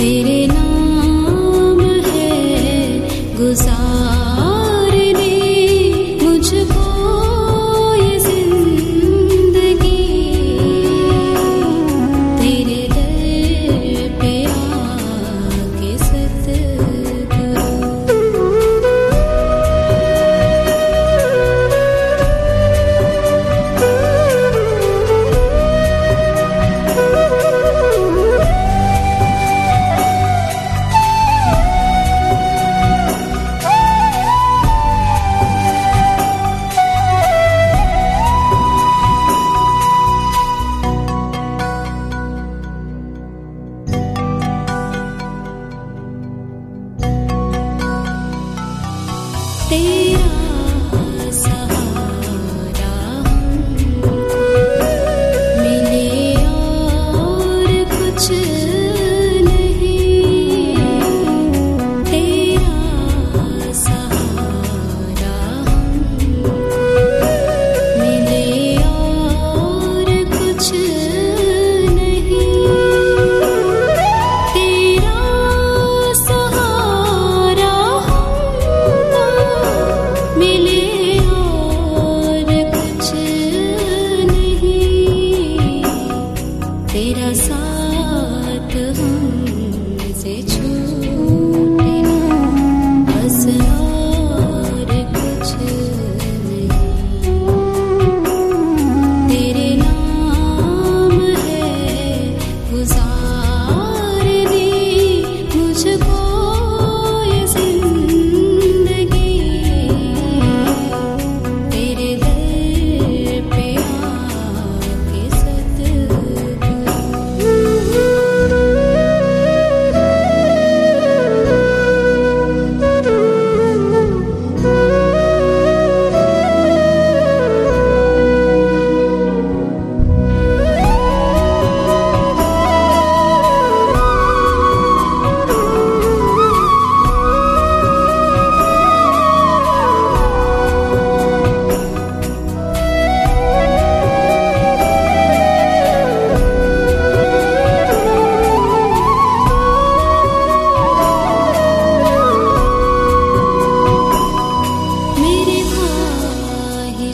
It is Oh.